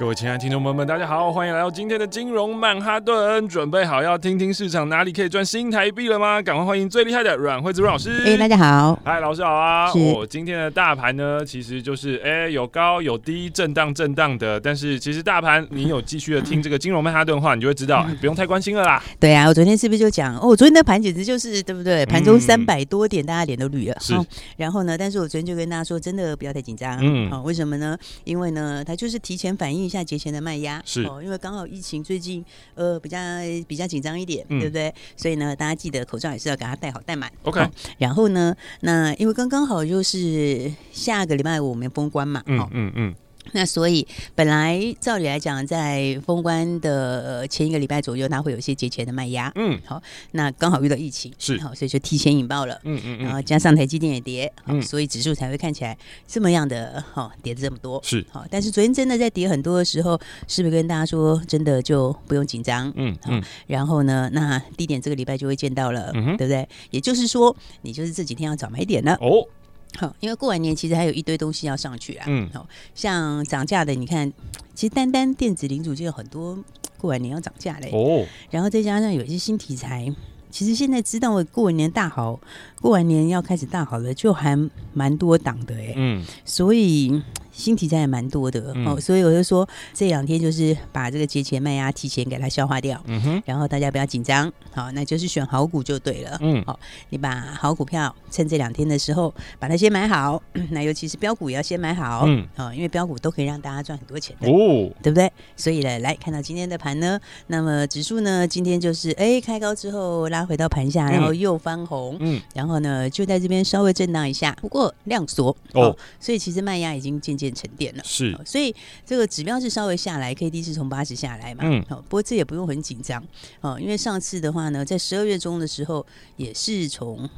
各位亲爱的听众朋友们，大家好，欢迎来到今天的金融曼哈顿。准备好要听听市场哪里可以赚新台币了吗？赶快欢迎最厉害的阮惠子阮老师。哎、欸，大家好，嗨，老师好啊。我、哦、今天的大盘呢，其实就是哎、欸、有高有低，震荡震荡的。但是其实大盘，你有继续的听这个金融曼哈顿的话，你就会知道，不用太关心了啦。对啊，我昨天是不是就讲哦？我昨天的盘简直就是对不对？盘中三百多点，大家脸都绿了。是、哦。然后呢，但是我昨天就跟大家说，真的不要太紧张。嗯。好、哦，为什么呢？因为呢，它就是提前反映一下节前的卖压。是哦，因为刚好疫情最近呃比较比较紧张一点，嗯、对不对？所以呢，大家记得口罩也是要给它戴好戴满。OK，、哦、然后呢，那因为刚刚好就是下个礼拜五我们封关嘛，嗯嗯嗯。那所以本来照理来讲，在封关的前一个礼拜左右，它会有一些节前的卖压。嗯，好，那刚好遇到疫情，是好，所以就提前引爆了。嗯嗯，然后加上台积电也跌，嗯，所以指数才会看起来这么样的好，跌的这么多。是好，但是昨天真的在跌很多的时候，是不是跟大家说，真的就不用紧张？嗯嗯，然后呢，那低点这个礼拜就会见到了，对不对？也就是说，你就是这几天要找买点了。哦。好，因为过完年其实还有一堆东西要上去啊。嗯，好，像涨价的，你看，其实单单电子零组件有很多过完年要涨价嘞。哦，然后再加上有一些新题材，其实现在知道过完年大好，过完年要开始大好了，就还蛮多档的哎。嗯，所以。新题材也蛮多的、嗯、哦，所以我就说这两天就是把这个节前卖压提前给它消化掉，嗯哼，然后大家不要紧张，好，那就是选好股就对了，嗯，好，你把好股票趁这两天的时候把它先买好，那尤其是标股也要先买好，嗯，哦，因为标股都可以让大家赚很多钱的，哦，对不对？所以呢，来看到今天的盘呢，那么指数呢今天就是哎开高之后拉回到盘下，然后又翻红，嗯，然后呢就在这边稍微震荡一下，不过量缩哦，所以其实卖压已经渐渐。沉淀了，是，所以这个指标是稍微下来，K D 是从八十下来嘛，嗯，好，不过这也不用很紧张。哦，因为上次的话呢，在十二月中的时候也是从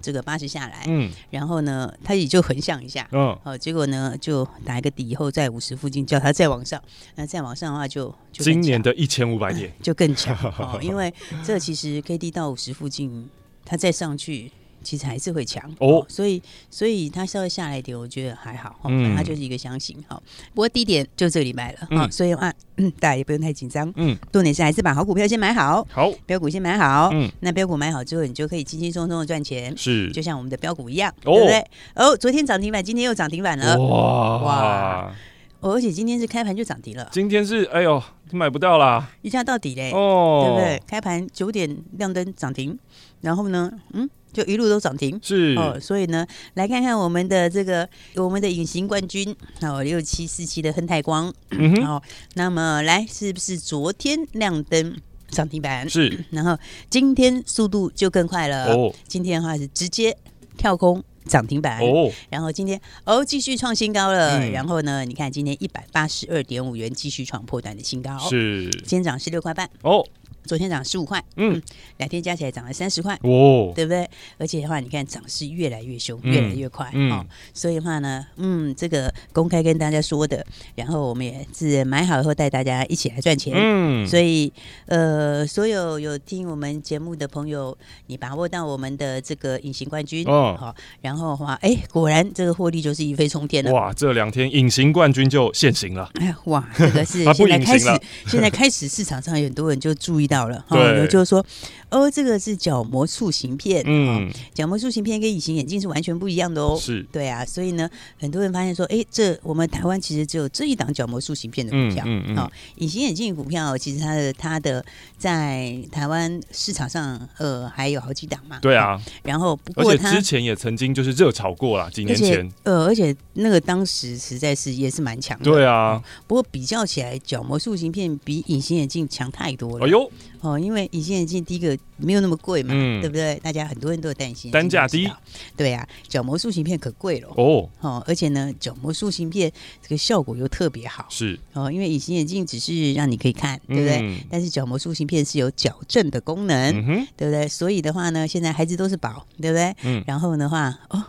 这个八十下来，嗯，然后呢，它也就横向一下，嗯，好，结果呢就打一个底以后在五十附近叫它再往上，那再往上的话就，就今年的一千五百点。就更强。哦，因为这其实 K D 到五十附近，它再上去。其实还是会强哦，所以所以它稍微下来一点，我觉得还好，嗯，它就是一个箱型哈。不过低点就这个礼拜了啊，所以的话，大家也不用太紧张，嗯，重点是还是把好股票先买好，好。标股先买好，嗯，那标股买好之后，你就可以轻轻松松的赚钱，是，就像我们的标股一样，对不对？哦，昨天涨停板，今天又涨停板了，哇。哇！而且今天是开盘就涨停了，今天是哎呦，买不到啦，一下到底嘞，哦，对不对？开盘九点亮灯涨停，然后呢，嗯。就一路都涨停，是。哦，所以呢，来看看我们的这个我们的隐形冠军哦，六七四七的亨泰光，嗯哼，哦，那么来是不是昨天亮灯涨停板？是，然后今天速度就更快了。哦，今天的话是直接跳空涨停板。哦，然后今天哦继续创新高了，嗯、然后呢，你看今天一百八十二点五元继续创破断的新高，是，今天涨十六块半。哦。昨天涨十五块，嗯，两天加起来涨了三十块，哦，对不对？而且的话，你看涨势越来越凶，越来越快，嗯，哦，所以的话呢，嗯，这个公开跟大家说的，然后我们也是买好以后带大家一起来赚钱，嗯，所以呃，所有有听我们节目的朋友，你把握到我们的这个隐形冠军，哦，好，然后的话，哎，果然这个获利就是一飞冲天了，哇，这两天隐形冠军就现形了，哎呀，哇，这个是 现在开始，现在开始市场上有很多人就注意到了，哈，有就是说，哦，这个是角膜塑形片，嗯，角膜塑形片跟隐形眼镜是完全不一样的哦，是。对啊，所以呢，很多人发现说，哎，这我们台湾其实只有这一档角膜塑形片的股票，嗯嗯，好，隐形眼镜股票其实它的它的在台湾市场上，呃，还有好几档嘛，对啊，然后不过它之前也曾经就是热炒过了，几年前，呃，而且那个当时实在是也是蛮强的，对啊，不过比较起来，角膜塑形片比隐形眼镜强太多了，哎呦。哦，因为隐形眼镜第一个没有那么贵嘛，嗯、对不对？大家很多人都有戴隐形眼镜，单价低，对呀、啊，角膜塑形片可贵了哦。哦，而且呢，角膜塑形片这个效果又特别好，是哦，因为隐形眼镜只是让你可以看，对不对？嗯、但是角膜塑形片是有矫正的功能，嗯、对不对？所以的话呢，现在孩子都是宝，对不对？嗯，然后的话，哦。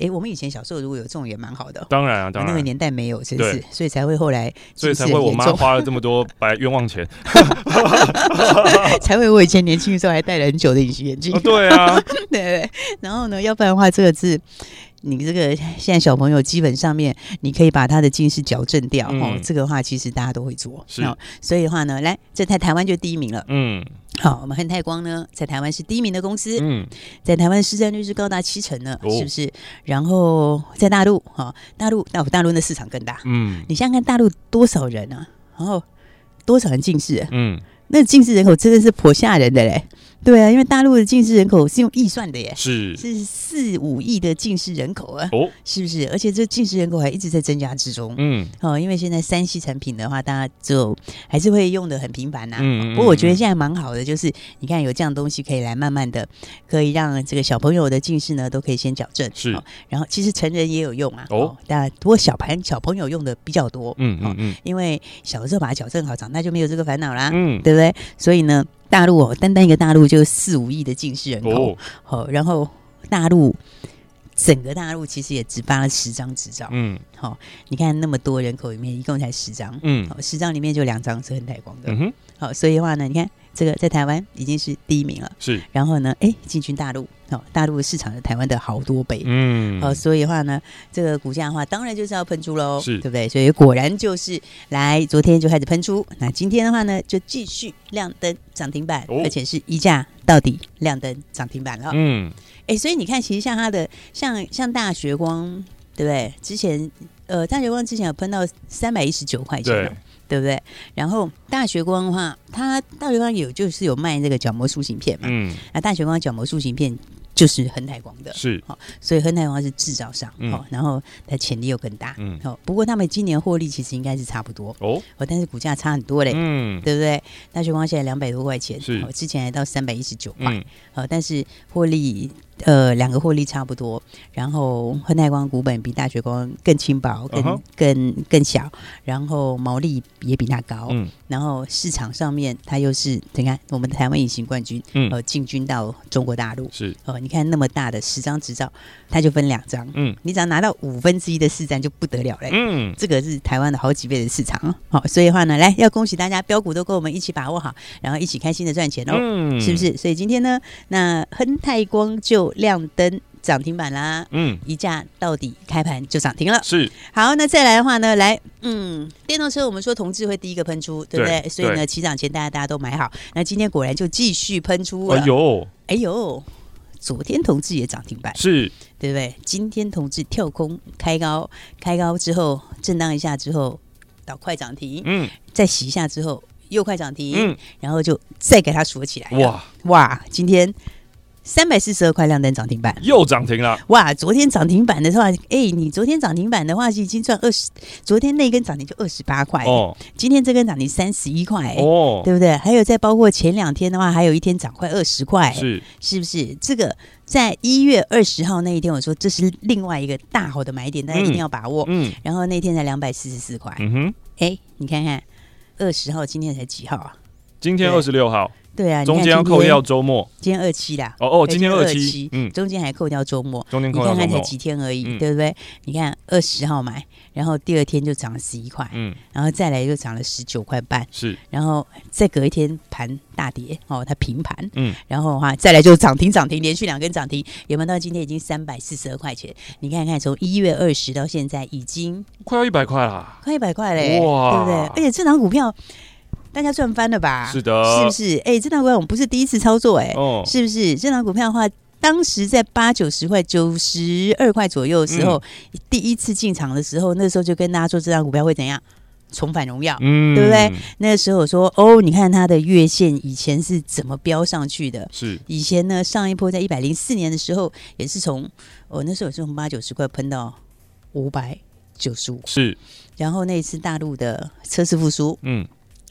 哎，我们以前小时候如果有这种也蛮好的。当然啊，当然。那个年代没有，真是，所以才会后来，所以才会我妈花了这么多白冤枉钱，才会我以前年轻的时候还戴了很久的隐形眼镜。对啊，对对。然后呢，要不然的话，这个字，你这个现在小朋友基本上面，你可以把他的近视矫正掉哦。这个话其实大家都会做，是。所以的话呢，来，这台台湾就第一名了。嗯。好，我们恒泰光呢，在台湾是第一名的公司。嗯，在台湾市占率是高达七成呢，哦、是不是？然后在大陆，哈，大陆大大陆的市场更大。嗯，你想想看，大陆多少人啊？然后多少人近视？嗯，那近视人口真的是颇吓人的嘞。对啊，因为大陆的近视人口是用亿算的耶，是。是四五亿的近视人口啊，哦，是不是？而且这近视人口还一直在增加之中，嗯，哦，因为现在三 C 产品的话，大家就还是会用的很频繁呐，嗯，不过我觉得现在蛮好的，就是你看有这样东西可以来慢慢的，可以让这个小朋友的近视呢都可以先矫正，是，然后其实成人也有用啊，哦，但不过小盘小朋友用的比较多，嗯嗯嗯，因为小的时候把它矫正好，长大就没有这个烦恼啦，嗯，对不对？所以呢。大陆哦，单单一个大陆就四五亿的近视人口，好、哦，然后大陆整个大陆其实也只发了十张执照，嗯，好、哦，你看那么多人口里面，一共才十张，嗯，好，十张里面就两张是恒泰光的，嗯哼，好，所以的话呢，你看。这个在台湾已经是第一名了，是。然后呢，哎，进军大陆，哦，大陆市场是台湾的好多倍，嗯，哦，所以的话呢，这个股价的话，当然就是要喷出喽，是。对不对？所以果然就是来，昨天就开始喷出，那今天的话呢，就继续亮灯涨停板，哦、而且是一价到底亮灯涨停板了，嗯，哎，所以你看，其实像它的，像像大学光，对不对？之前，呃，大学光之前有喷到三百一十九块钱。对不对？然后大学光的话，它大学光有就是有卖那个角膜塑形片嘛，嗯，那大学光角膜塑形片就是恒泰光的，是，哦，所以恒泰光是制造商，哦，然后它潜力又更大，嗯，好，不过他们今年获利其实应该是差不多，哦，但是股价差很多嘞，嗯，对不对？大学光现在两百多块钱，是，之前还到三百一十九块，好，但是获利。呃，两个获利差不多，然后亨泰光股本比大学光更轻薄，更、uh huh. 更更小，然后毛利也比它高，嗯，然后市场上面它又是你看我们的台湾隐形冠军，嗯，呃，进军到中国大陆是，哦、呃，你看那么大的十张执照，它就分两张，嗯，你只要拿到五分之一的市占就不得了嘞，嗯，这个是台湾的好几倍的市场，好、呃，所以的话呢，来要恭喜大家标股都跟我们一起把握好，然后一起开心的赚钱哦，嗯，是不是？所以今天呢，那亨泰光就。亮灯涨停板啦，嗯，一价到底开盘就涨停了，是。好，那再来的话呢，来，嗯，电动车我们说同志会第一个喷出，对不对？对，所以呢，起涨前大家大家都买好，那今天果然就继续喷出。了，哎呦，哎呦，昨天同志也涨停板，是，对不对？今天同志跳空开高，开高之后震荡一下之后到快涨停，嗯，再洗一下之后又快涨停，嗯，然后就再给它锁起来，哇。哇，今天。三百四十二块亮灯涨停板，又涨停了！哇，昨天涨停板的话，哎、欸，你昨天涨停板的话是已经赚二十，昨天那根涨停就二十八块哦，今天这根涨停三十一块哦，对不对？还有再包括前两天的话，还有一天涨快二十块，是是不是？这个在一月二十号那一天，我说这是另外一个大好的买点，大家一定要把握。嗯，嗯然后那天才两百四十四块，嗯哼，哎，你看看二十号，今天才几号啊？今天二十六号。对啊，中间要扣掉周末。今天二七啦。哦哦，今天二七，嗯，中间还扣掉周末。中间扣掉周末。你看看才几天而已，嗯、对不对？你看二十号买，然后第二天就涨了十一块，嗯，然后再来又涨了十九块半，是，然后再隔一天盘大跌，哦，它平盘，嗯，然后的话再来就涨停涨停，连续两根涨停，有没有到今天已经三百四十二块钱？你看看从一月二十到现在已经快要一百块了，快一百块嘞，哇，对不对？而且这档股票。大家赚翻了吧？是的，是不是？哎、欸，这档股票我们不是第一次操作、欸，哎，哦，是不是？这档股票的话，当时在八九十块、九十二块左右的时候，嗯、第一次进场的时候，那时候就跟大家说，这档股票会怎样重返荣耀，嗯，对不对？那个时候我说，哦，你看它的月线以前是怎么飙上去的？是以前呢，上一波在一百零四年的时候，也是从我、哦、那时候也是从八九十块喷到五百九十五，是。然后那一次大陆的车市复苏，嗯。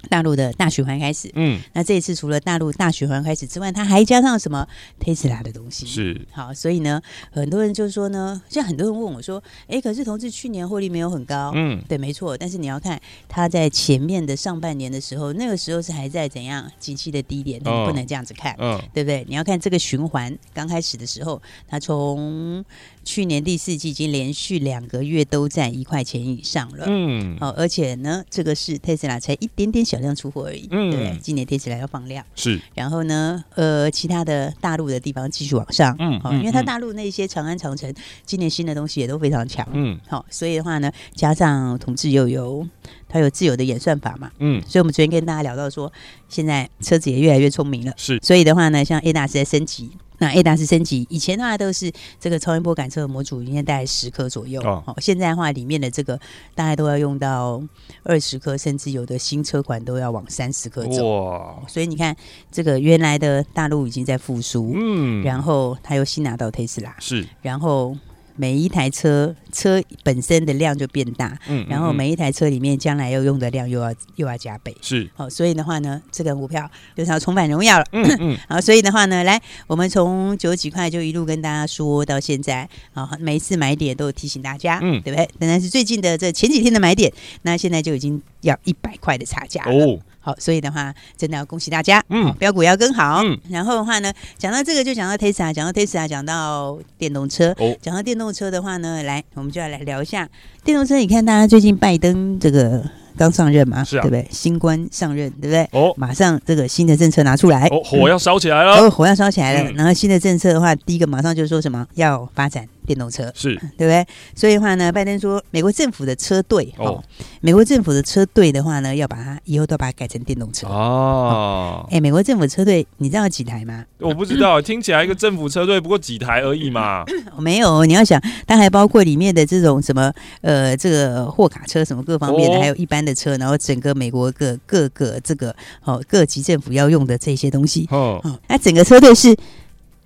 大陆的大循环开始，嗯，那这一次除了大陆大循环开始之外，它还加上什么 Tesla 的东西，是。好，所以呢，很多人就说呢，像很多人问我说，哎、欸，可是同志去年获利没有很高，嗯，对，没错，但是你要看它在前面的上半年的时候，那个时候是还在怎样景气的低点，你不能这样子看，嗯，对不对？你要看这个循环刚开始的时候，它从去年第四季已经连续两个月都在一块钱以上了，嗯，好，而且呢，这个是 Tesla 才一点点小。量出货而已，嗯，对，今年贴起来要放量是，然后呢，呃，其他的大陆的地方继续往上，嗯，好，因为它大陆那些长安长城今年新的东西也都非常强，嗯，好，所以的话呢，加上同志又有它有自由的演算法嘛，嗯，所以我们昨天跟大家聊到说，现在车子也越来越聪明了，是，所以的话呢，像 ADAS 在升级。那 A 达是升级，以前的话都是这个超音波感测模组，应该大概十颗左右。哦，现在的话里面的这个大概都要用到二十颗，甚至有的新车款都要往三十颗走。哇！所以你看，这个原来的大陆已经在复苏，嗯，然后他又新拿到特斯拉，是，然后。每一台车车本身的量就变大，嗯，然后每一台车里面将来要用的量又要又要加倍，是，好，所以的话呢，这个股票就是要重返荣耀了，嗯嗯，好，所以的话呢，来，我们从九几块就一路跟大家说到现在，好，每一次买点都有提醒大家，嗯，对不对？当然是最近的这前几天的买点，那现在就已经要一百块的差价了。哦好，所以的话，真的要恭喜大家，嗯，标股要跟好，嗯，然后的话呢，讲到这个就讲到 Tesla，讲到 Tesla，讲到电动车，哦，讲到电动车的话呢，来，我们就要来聊一下电动车。你看，大家最近拜登这个刚上任嘛，是啊，对不对？新官上任，对不对？哦，马上这个新的政策拿出来，哦，火要烧起来了，哦，火要烧起来了。然后新的政策的话，第一个马上就说什么？要发展。电动车是对不对？所以的话呢，拜登说，美国政府的车队哦，美国政府的车队的话呢，要把它以后都把它改成电动车哦。哎，美国政府车队，你知道几台吗？我不知道，听起来一个政府车队不过几台而已嘛。没有，你要想，它还包括里面的这种什么呃，这个货卡车什么各方面的，还有一般的车，然后整个美国各各个这个哦各级政府要用的这些东西哦，那整个车队是。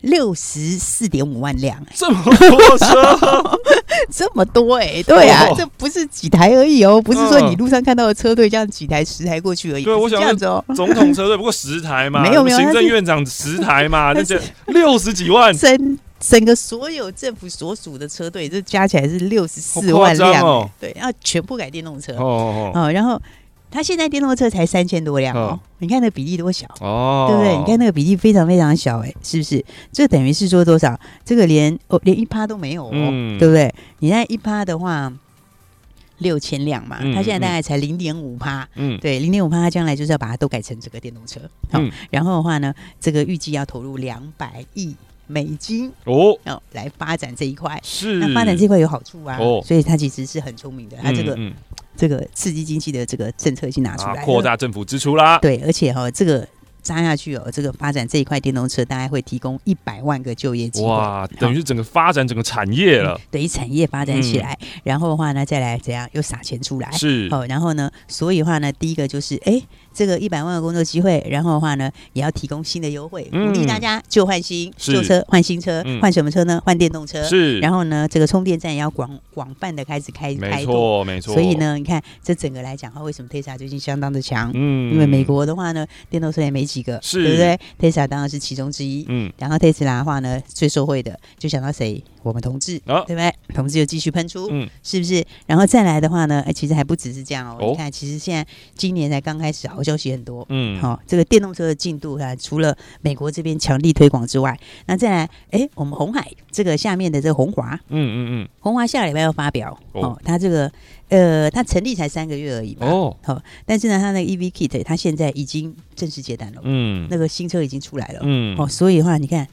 六十四点五万辆，这么多车，这么多哎、欸，对啊，这不是几台而已哦，不是说你路上看到的车队这样几台十台过去而已。对，我想这样子哦，总统车队不过十台嘛，没有没有，行政院长十台嘛，那 这六十几万，整整个所有政府所属的车队，这加起来是六十四万辆哦，对，要全部改电动车。哦。哦，然后。他现在电动车才三千多辆哦，你看那比例多小。哦，对不对？你看那个比例非常非常小，哎，是不是？这等于是说多少？这个连哦连一趴都没有哦，对不对？你那一趴的话，六千辆嘛，他现在大概才零点五趴，嗯，对，零点五趴，他将来就是要把它都改成这个电动车，好，然后的话呢，这个预计要投入两百亿美金哦，哦，来发展这一块，是。那发展这一块有好处啊，哦，所以他其实是很聪明的，他这个。这个刺激经济的这个政策已经拿出来，扩大政府支出啦。对，而且哈、哦，这个。扎下去哦，这个发展这一块电动车大概会提供一百万个就业机会，哇，等于是整个发展整个产业了，等于产业发展起来，嗯、然后的话呢，再来怎样又撒钱出来，是。哦，然后呢，所以的话呢，第一个就是哎，这个一百万的工作机会，然后的话呢，也要提供新的优惠，鼓励大家旧换新，旧车换新车，换什么车呢？换电动车，是，然后呢，这个充电站也要广广泛的开始开开，没错没错，所以呢，你看这整个来讲的话，为什么 Tesla 最近相当的强？嗯，因为美国的话呢，电动车也没几个，是。对不对？Tesla 当然是其中之一，嗯，然后 Tesla 的话呢，最受惠的就想到谁？我们同志，哦、对不对？同志又继续喷出，嗯，是不是？然后再来的话呢，哎，其实还不只是这样哦。哦。你看，其实现在今年才刚开始，好消息很多，嗯，好、哦，这个电动车的进度啊，除了美国这边强力推广之外，那再来，哎，我们红海这个下面的这个鸿华，嗯嗯嗯，红华下礼拜要发表，哦，它这个呃，它成立才三个月而已嘛，哦，好、哦，但是呢，它那个 EV Kit 它现在已经正式接单了，嗯，那个新车已经出来了，嗯，哦，所以的话，你看。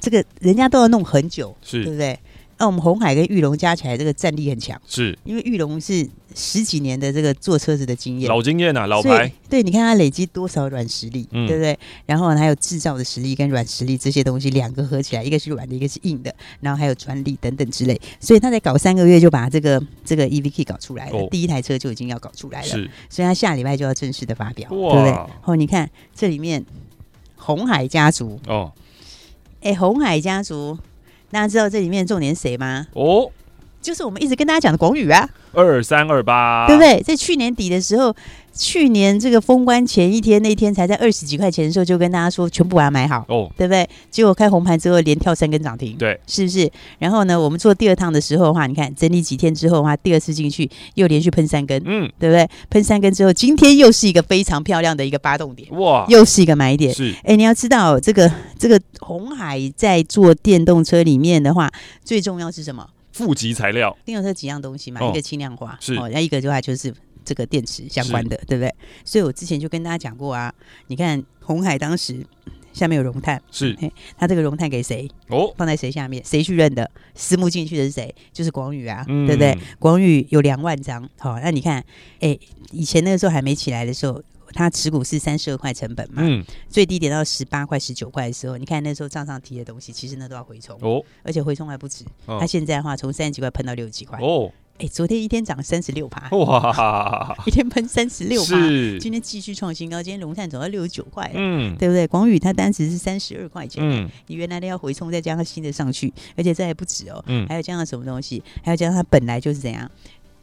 这个人家都要弄很久，是对不对？那我们红海跟玉龙加起来，这个战力很强，是因为玉龙是十几年的这个做车子的经验，老经验啊，老牌。对，你看他累积多少软实力，嗯、对不对？然后还有制造的实力跟软实力这些东西两个合起来，一个是软的，一个是硬的，然后还有专利等等之类，所以他在搞三个月就把这个这个 EV Key 搞出来了，哦、第一台车就已经要搞出来了，是，所以他下礼拜就要正式的发表，对不对？哦，你看这里面红海家族哦。哎，红海家族，大家知道这里面重点谁吗？哦，就是我们一直跟大家讲的广宇啊，二三二八，对不对？在去年底的时候，去年这个封关前一天那天才在二十几块钱的时候就跟大家说全部把它买好哦，对不对？结果开红盘之后连跳三根涨停，对，是不是？然后呢，我们做第二趟的时候的话，你看整理几天之后的话，第二次进去又连续喷三根，嗯，对不对？喷三根之后，今天又是一个非常漂亮的一个发动点，哇，又是一个买点。是，哎，你要知道这个这个红海在做电动车里面的话，最重要是什么？负极材料。电动车几样东西嘛，哦、一个轻量化，是，然后一个的话就是。这个电池相关的，对不对？所以我之前就跟大家讲过啊，你看红海当时下面有融碳，是，他这个融碳给谁？哦，放在谁下面？谁去认的？私募进去的是谁？就是广宇啊，嗯、对不对？广宇有两万张，好，那你看，哎，以前那个时候还没起来的时候，他持股是三十二块成本嘛，嗯，最低点到十八块、十九块的时候，你看那时候账上提的东西，其实那都要回冲哦，而且回冲还不止，他、哦、现在的话从三十几块喷到六十几块哦。哎，昨天一天涨三十六趴，哇！一天喷三十六趴，今天继续创新高，今天龙炭走到六十九块，嗯，对不对？广宇它当时是三十二块钱，嗯，你原来的要回冲，再加上新的上去，而且这还不止哦，嗯，还有加上什么东西？还有加上它本来就是怎样？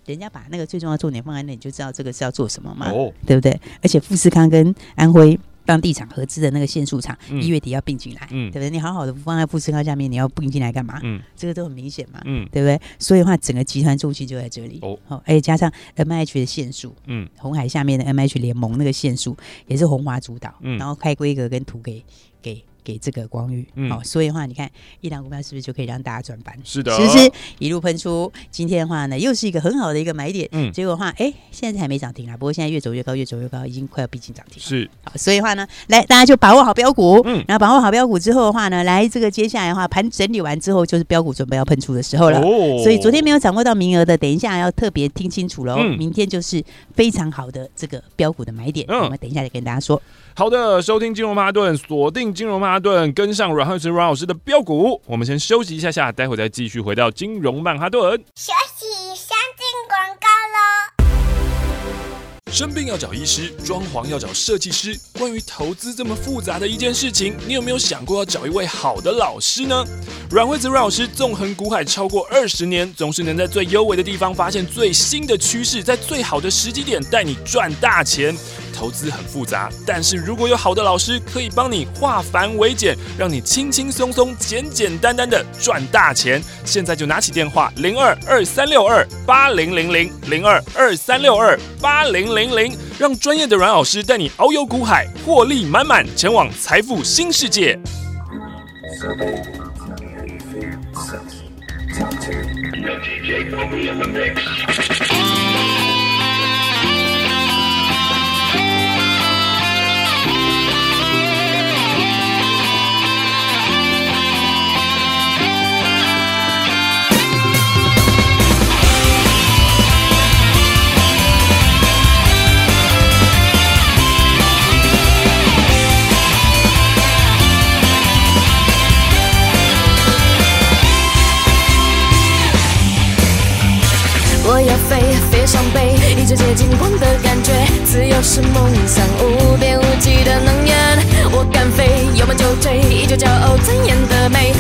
人家把那个最重要的重点放在那，你就知道这个是要做什么嘛，哦，对不对？而且富士康跟安徽。帮地产合资的那个限速厂，一月底要并进来，嗯、对不对？你好好的放在富士康下面，你要并进来干嘛？嗯、这个都很明显嘛，嗯、对不对？所以的话，整个集团重心就在这里。哦，好，而且加上 M H 的限速，嗯，红海下面的 M H 联盟那个限速也是红华主导，嗯、然后开规格跟图给给。给这个广宇，好、所以的话，你看一档股票是不是就可以让大家赚翻？是的，是不是一路喷出？今天的话呢，又是一个很好的一个买点。嗯，结果的话，哎，现在还没涨停啊。不过现在越走越高，越走越高，已经快要逼近涨停。是，好，所以的话呢，来大家就把握好标股。嗯，然后把握好标股之后的话呢，来这个接下来的话，盘整理完之后，就是标股准备要喷出的时候了。哦，所以昨天没有掌握到名额的，等一下要特别听清楚喽。嗯，明天就是非常好的这个标股的买点。嗯，我们等一下再跟大家说。好的，收听金融巴顿，锁定金融曼哈顿，跟上阮慧慈阮老师的标股。我们先休息一下下，待会再继续回到金融曼哈顿。休息，先进广告喽。生病要找医师，装潢要找设计师。关于投资这么复杂的一件事情，你有没有想过要找一位好的老师呢？阮惠子阮老师纵横股海超过二十年，总是能在最优微的地方发现最新的趋势，在最好的时机点带你赚大钱。投资很复杂，但是如果有好的老师可以帮你化繁为简，让你轻轻松松、简简单单的赚大钱。现在就拿起电话零二二三六二八零零零零二二三六二八零零零，让专业的阮老师带你遨游股海，获利满满，前往财富新世界。金光的感觉，自由是梦想，无边无际的能源。我敢飞，有梦就追，依旧骄傲尊严的美。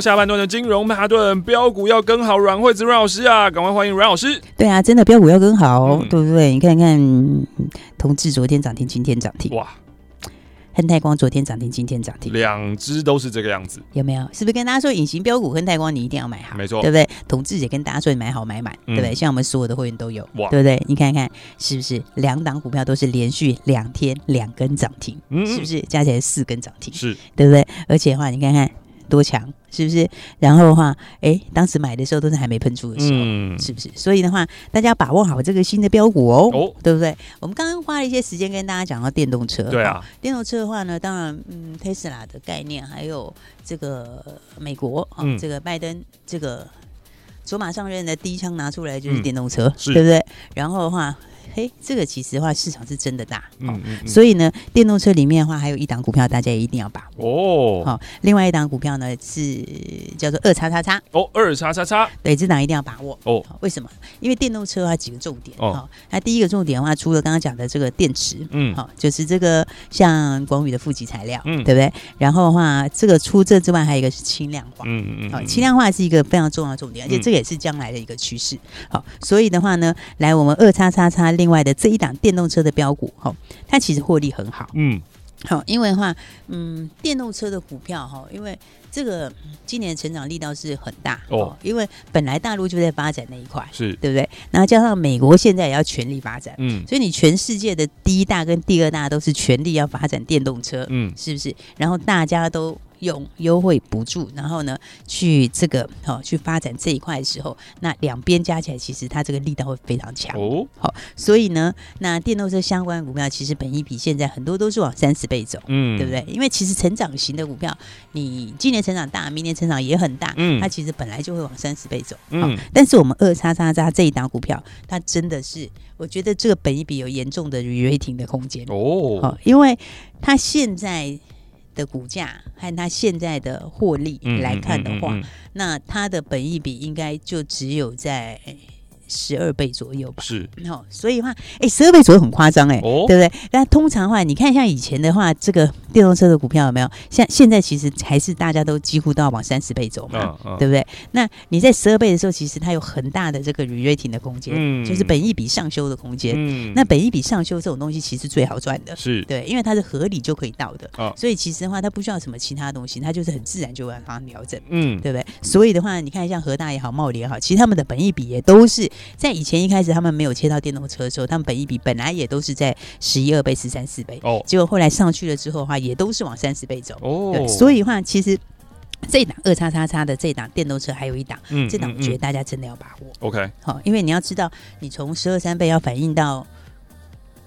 到下半段的金融曼哈顿，标股要跟好阮惠子阮老师啊！赶快欢迎阮老师。对啊，真的标股要跟好，嗯、对不对？你看看，同志昨天涨停，今天涨停，哇！亨泰光昨天涨停，今天涨停，两只都是这个样子，有没有？是不是跟大家说隐形标股亨泰光你一定要买好？没错，对不对？同志也跟大家说你买好买满，嗯、对不对？像我们所有的会员都有，哇对不对？你看看是不是两档股票都是连续两天两根涨停，嗯嗯是不是加起来四根涨停？是，对不对？而且的话，你看看。多强是不是？然后的话，哎，当时买的时候都是还没喷出的时候，嗯、是不是？所以的话，大家把握好这个新的标股哦，哦对不对？我们刚刚花了一些时间跟大家讲到电动车，对啊，电动车的话呢，当然，嗯，Tesla 的概念，还有这个美国啊，嗯、这个拜登这个卓马上任的第一枪拿出来就是电动车，嗯、对不对？然后的话。嘿，这个其实的话，市场是真的大，嗯，嗯，嗯，所以呢，电动车里面的话，还有一档股票，大家也一定要把握哦。好，另外一档股票呢是叫做二叉叉叉哦，二叉叉叉，对，这档一定要把握哦。为什么？因为电动车它几个重点哦。那第一个重点的话，除了刚刚讲的这个电池，嗯，好，就是这个像广宇的负极材料，嗯，对不对？然后的话，这个除这之外，还有一个是轻量化，嗯嗯嗯，好，轻量化是一个非常重要的重点，而且这个也是将来的一个趋势。好，所以的话呢，来我们二叉叉叉。另外的这一档电动车的标股，哈，它其实获利很好，嗯，好，因为的话，嗯，电动车的股票，哈，因为这个今年成长力道是很大哦，因为本来大陆就在发展那一块，是对不对？然后加上美国现在也要全力发展，嗯，所以你全世界的第一大跟第二大都是全力要发展电动车，嗯，是不是？然后大家都。用优惠补助，然后呢，去这个好、哦、去发展这一块的时候，那两边加起来，其实它这个力道会非常强哦。好，所以呢，那电动车相关的股票，其实本益比现在很多都是往三十倍走，嗯，对不对？因为其实成长型的股票，你今年成长大，明年成长也很大，嗯，它其实本来就会往三十倍走，嗯。但是我们二叉叉叉这一档股票，它真的是，我觉得这个本益比有严重的 re-rating 的空间哦。好，因为它现在。的股价和它现在的获利来看的话，嗯嗯嗯嗯、那它的本益比应该就只有在。十二倍左右吧，是，哦，所以的话，哎，十二倍左右很夸张，哎，对不对？那通常的话，你看像以前的话，这个电动车的股票有没有？像现在其实还是大家都几乎都要往三十倍走嘛，对不对？那你在十二倍的时候，其实它有很大的这个 re-rating 的空间，嗯，就是本益比上修的空间，嗯，那本益比上修这种东西其实最好赚的，是对，因为它是合理就可以到的，所以其实的话，它不需要什么其他东西，它就是很自然就会发生调整，嗯，对不对？所以的话，你看像和大也好，茂林也好，其实他们的本益比也都是。在以前一开始他们没有切到电动车的时候，他们本一比本来也都是在十一二倍、十三四倍哦。结果后来上去了之后的话，也都是往三十倍走哦。对，所以的话，其实这一档二叉叉叉的这一档电动车还有一档，嗯，这档我觉得大家真的要把握。OK，好，因为你要知道，你从十二三倍要反映到。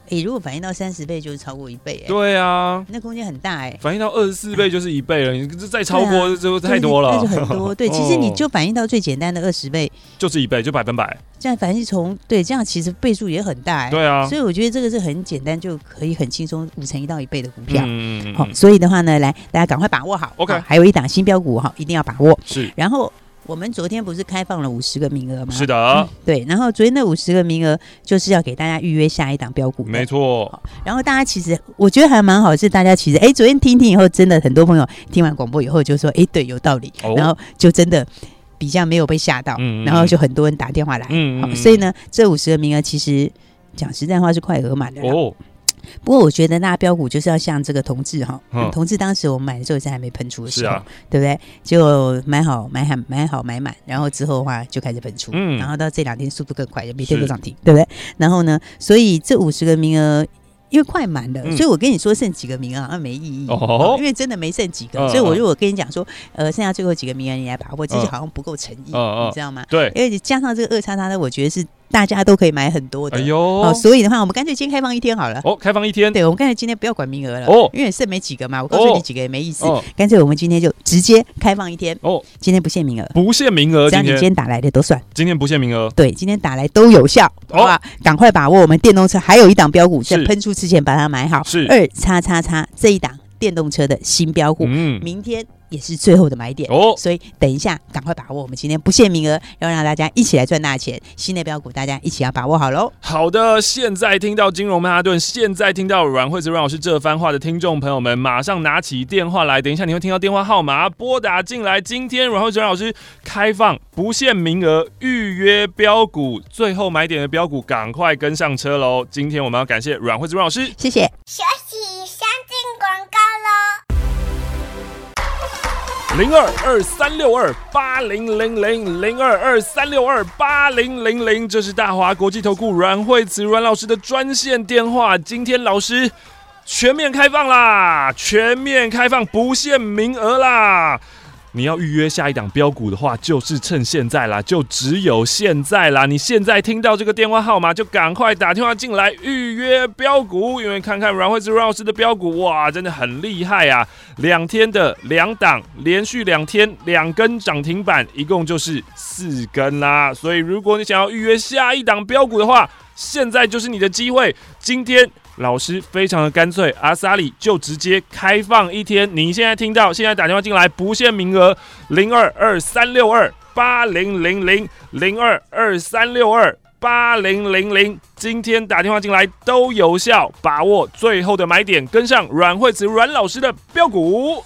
你如果反映到三十倍，就是超过一倍哎。对啊，那空间很大哎。反映到二十四倍就是一倍了，你这再超过就太多了。那就很多，对。其实你 就反映到最简单的二十倍，就是一倍，就百分百。这样反正从对这样，其实倍数也很大哎。对啊。所以我觉得这个是很简单，就可以很轻松五成一到一倍的股票。嗯。好，所以的话呢，来大家赶快把握好。OK。还有一档新标股哈，一定要把握。是。然后。我们昨天不是开放了五十个名额吗？是的、嗯，对。然后昨天那五十个名额就是要给大家预约下一档标股，没错。然后大家其实我觉得还蛮好，是大家其实哎，昨天听听以后，真的很多朋友听完广播以后就说，哎，对，有道理。哦、然后就真的比较没有被吓到，嗯、然后就很多人打电话来，嗯，好，所以呢，这五十个名额其实讲实在话是快额满的哦。不过我觉得那标股就是要像这个同志哈，同志当时我们买的时候是还没喷出的时候，对不对？就买好买好买好买满，然后之后的话就开始喷出，然后到这两天速度更快，就每天都涨停，对不对？然后呢，所以这五十个名额因为快满了，所以我跟你说剩几个名额好像没意义，因为真的没剩几个，所以我如果跟你讲说，呃，剩下最后几个名额你来把握，这些好像不够诚意，你知道吗？对，因为你加上这个二叉叉的，我觉得是。大家都可以买很多的，哎呦，哦，所以的话，我们干脆今天开放一天好了。哦，开放一天，对，我们干脆今天不要管名额了，哦，因为剩没几个嘛。我告诉你几个也没意思，干脆我们今天就直接开放一天。哦，今天不限名额，不限名额，只要你今天。打来的都算。今天不限名额，对，今天打来都有效，好吧？赶快把握我们电动车还有一档标股，在喷出之前把它买好。是。二叉叉叉这一档电动车的新标股，嗯，明天。也是最后的买点哦。所以等一下赶快把握，我们今天不限名额，要让大家一起来赚大钱。新的标股大家一起要把握好喽。好的，现在听到金融曼哈顿，现在听到阮惠子阮老师这番话的听众朋友们，马上拿起电话来，等一下你会听到电话号码，拨打进来。今天阮惠子阮老师开放不限名额预约标股，最后买点的标股赶快跟上车喽！今天我们要感谢阮惠子阮老师，谢谢。学习先进广告喽，零二二三六二八零零零零二二三六二八零零零，这是大华国际投顾阮惠慈阮老师的专线电话。今天老师全面开放啦，全面开放，不限名额啦。你要预约下一档标股的话，就是趁现在啦，就只有现在啦！你现在听到这个电话号码，就赶快打电话进来预约标股，因为看看阮惠慈阮老师的标股，哇，真的很厉害啊！两天的两档，连续两天两根涨停板，一共就是四根啦。所以，如果你想要预约下一档标股的话，现在就是你的机会。今天。老师非常的干脆，阿萨里就直接开放一天。你现在听到，现在打电话进来，不限名额，零二二三六二八零零零零二二三六二八零零零，今天打电话进来都有效，把握最后的买点，跟上阮惠慈阮老师的标股。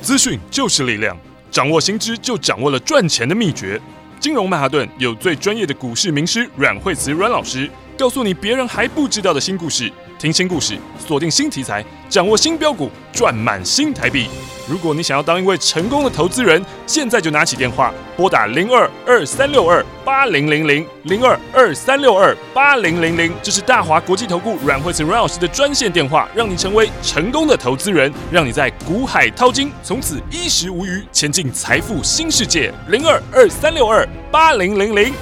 资讯就是力量，掌握新知就掌握了赚钱的秘诀。金融曼哈顿有最专业的股市名师阮惠慈阮老师，告诉你别人还不知道的新故事，听新故事，锁定新题材，掌握新标股，赚满新台币。如果你想要当一位成功的投资人，现在就拿起电话拨打零二二三六二八零零零零二二三六二八零零零，这是大华国际投顾阮惠慈阮老师的专线电话，让你成为成功的投资人，让你在股海淘金，从此衣食无虞，前进财富新世界。零二二三六二八零零零，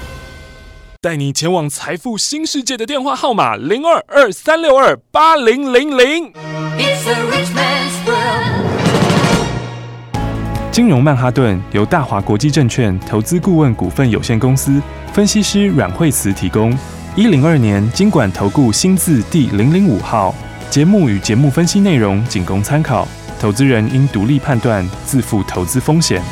带你前往财富新世界的电话号码零二二三六二八零零零。金融曼哈顿由大华国际证券投资顾问股份有限公司分析师阮惠慈提供。一零二年金管投顾新字第零零五号。节目与节目分析内容仅供参考，投资人应独立判断，自负投资风险。